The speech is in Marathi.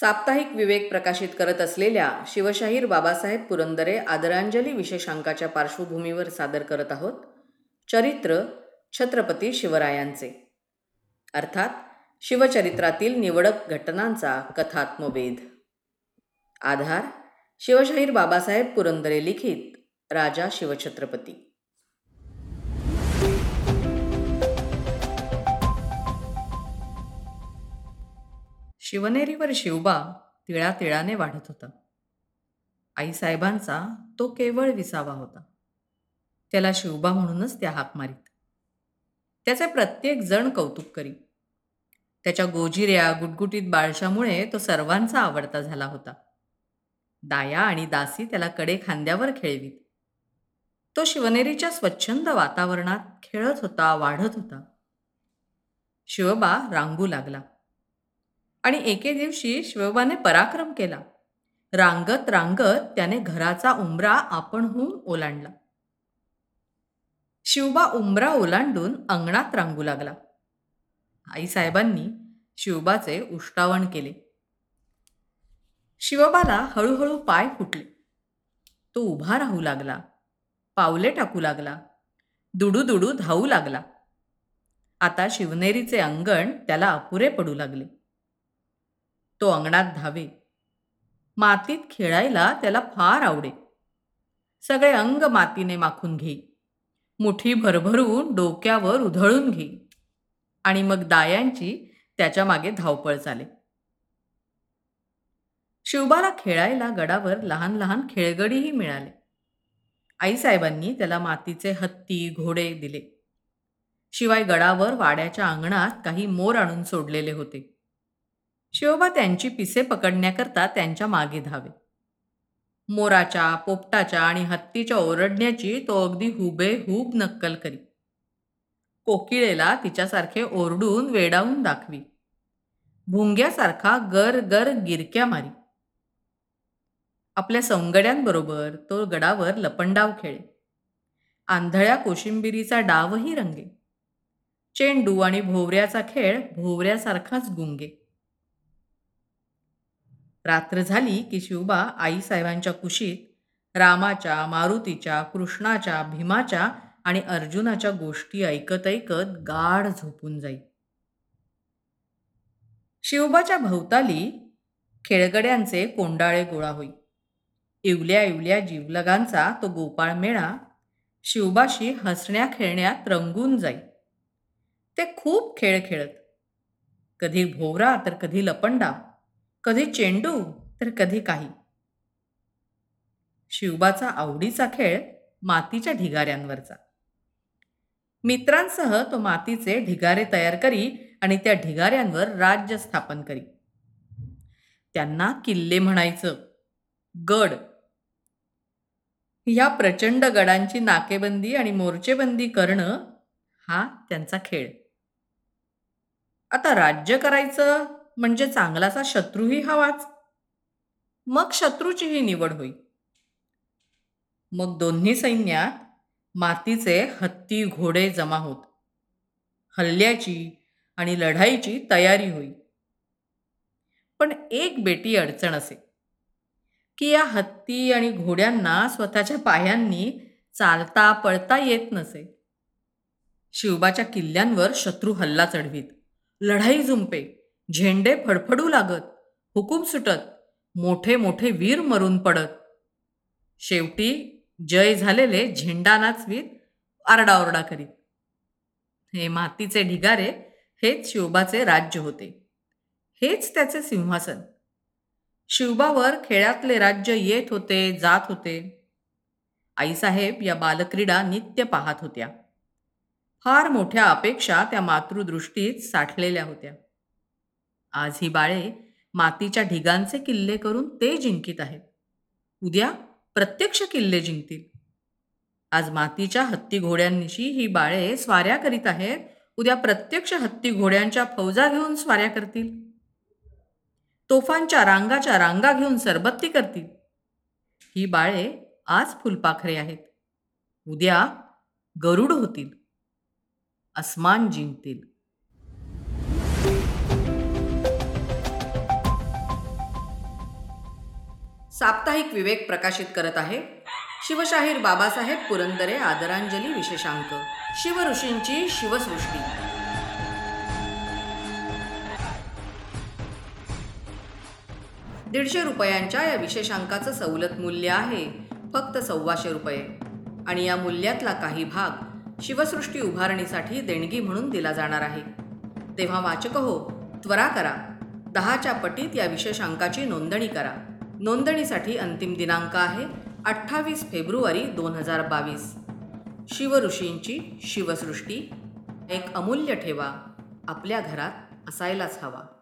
साप्ताहिक विवेक प्रकाशित करत असलेल्या शिवशाहीर बाबासाहेब पुरंदरे आदरांजली विशेषांकाच्या पार्श्वभूमीवर सादर करत आहोत. चरित्र छत्रपती शिवरायांचे. अर्थात शिवचरित्रातील निवडक घटनांचा कथात्मवेध. आधार शिवशाहीर बाबासाहेब पुरंदरे लिखित राजा शिवछत्रपती. शिवनेरीवर शिवबा तिळा तिळाने वाढत होता. आईसाहेबांचा तो केवळ विसावा होता. त्याला शिवबा म्हणूनच त्या हाक मारीत. त्याचे प्रत्येक जण कौतुक करी. त्याच्या गोजिऱ्या गुटगुटीत बाळशामुळे तो सर्वांचा आवडता झाला होता. दाया आणि दासी त्याला कडे खांद्यावर खेळवीत. तो शिवनेरीच्या स्वच्छंद वातावरणात खेळत होता वाढत होता. शिवबा रांगू लागला. आणि एके दिवशी शिवबाने पराक्रम केला. रांगत रांगत त्याने घराचा उंबरा आपणहून ओलांडला. शिवबा उंबरा ओलांडून अंगणात रांगू लागला. आईसाहेबांनी शिवबाचे उष्टावण केले. शिवबाला हळूहळू पाय फुटले. तो उभा राहू लागला. पावले टाकू लागला. दुडू दुडू धावू लागला. आता शिवनेरीचे अंगण त्याला अपुरे पडू लागले. तो अंगणात धावे. मातीत खेळायला त्याला फार आवडे. सगळे अंग मातीने माखून घे. मुठी भरभरून डोक्यावर उधळून घे. आणि मग दायांची त्याच्यामागे धावपळ चाले. शिवबाला खेळायला गडावर लहान लहान खेळगडीही मिळाले. आईसाहेबांनी त्याला मातीचे हत्ती घोडे दिले. शिवाय गडावर वाड्याच्या अंगणात काही मोर आणून सोडलेले होते. शिवबा त्यांची पिसे पकडण्याकरता त्यांच्या मागे धावे. मोराच्या पोपटाच्या आणि हत्तीच्या ओरडण्याची तो अगदी हुबेहूब नक्कल करी. कोकिळेला तिच्यासारखे ओरडून वेडावून दाखवी. भुंग्यासारखा गर गर गिरक्या मारी. आपल्या सौंगड्यांबरोबर तो गडावर लपंडाव खेळे. आंधळ्या कोशिंबिरीचा डावही रंगे. चेंडू आणि भोवऱ्याचा खेळ भोवऱ्यासारखाच गुंगे. रात्र झाली की शिवबा आईसाहेबांच्या कुशीत रामाच्या मारुतीच्या कृष्णाच्या भीमाच्या आणि अर्जुनाच्या गोष्टी ऐकत ऐकत गाढ झोपून जाई. शिवबाच्या भोवताली खेळगड्यांचे कोंडाळे गोळा होई. इवल्या इवल्या जीवलगांचा तो गोपाळ मेळा शिवबाशी हसण्या खेळण्यात रंगून जाई. ते खूप खेळ खेळत. कधी भोवरा तर कधी लपंडाव कधी चेंडू तर कधी काही. शिवबाचा आवडीचा खेळ मातीच्या ढिगाऱ्यांवरचा. मित्रांसह तो मातीचे ढिगारे तयार करी आणि त्या ढिगाऱ्यांवर राज्य स्थापन करी. त्यांना किल्ले म्हणायचं. गड. या प्रचंड गडांची नाकेबंदी आणि मोर्चेबंदी करणं हा त्यांचा खेळ. आता राज्य करायचं? म्हणजे चांगलाचा शत्रूही हवाच. मग शत्रूचीही निवड होई. मग दोन्ही सैन्यात मातीचे हत्ती घोडे जमा होत. हल्ल्याची आणि लढाईची तयारी होई. पण एक बेटी अडचण असे की या हत्ती आणि घोड्यांना स्वतःच्या पायांनी चालता पळता येत नसे. शिवबाच्या किल्ल्यांवर शत्रू हल्ला चढवीत. लढाई झुंपे. झेंडे फडफडू लागत हुकूम सुटत मोठे मोठे वीर मरून पडत. शेवटी जय झालेले झेंडा नाचवीत आरडाओरडा करीत. हे मातीचे ढिगारे हेच शिवबाचे राज्य होते. हेच त्याचे सिंहासन. शिवबावर खेळातले राज्य येत होते जात होते. आईसाहेब या बालक्रीडा नित्य पाहत होत्या. फार मोठ्या अपेक्षा त्या मातृदृष्टीत साठलेल्या होत्या. आज ही बाळे मातीच्या ढिगांचे किल्ले करून ते जिंकित आहेत. उद्या प्रत्यक्ष किल्ले जिंकतील. आज मातीच्या हत्ती घोड्यांशी ही बाळे स्वाऱ्या करीत आहेत. उद्या प्रत्यक्ष हत्ती घोड्यांच्या फौजा घेऊन स्वाऱ्या करतील. तोफांच्या रांगाच्या रांगा घेऊन सरबत्ती करतील. ही बाळे आज फुलपाखरे आहेत. उद्या गरुड होतील. अस्मान जिंकतील. साप्ताहिक विवेक प्रकाशित करत आहे. शिवशाहीर बाबासाहेब पुरंदरे आदरांजली विशेषांक. शिवऋषींची शिवसृष्टी. दीडशे रुपयांच्या या विशेषांकाचं सवलत मूल्य आहे. फक्त सव्वाशे रुपये. आणि या मूल्यातला काही भाग शिवसृष्टी उभारणीसाठी देणगी म्हणून दिला जाणार आहे. तेव्हा वाचक हो त्वरा करा. दहाच्या पटीत या विशेषांकाची नोंदणी करा. नोंदणीसाठी अंतिम दिनांक आहे अठ्ठावीस फेब्रुवारी दोन हजार बावीस. शिवऋषींची शिवसृष्टी. एक अमूल्य ठेवा. आपल्या घरात असायलाच हवा.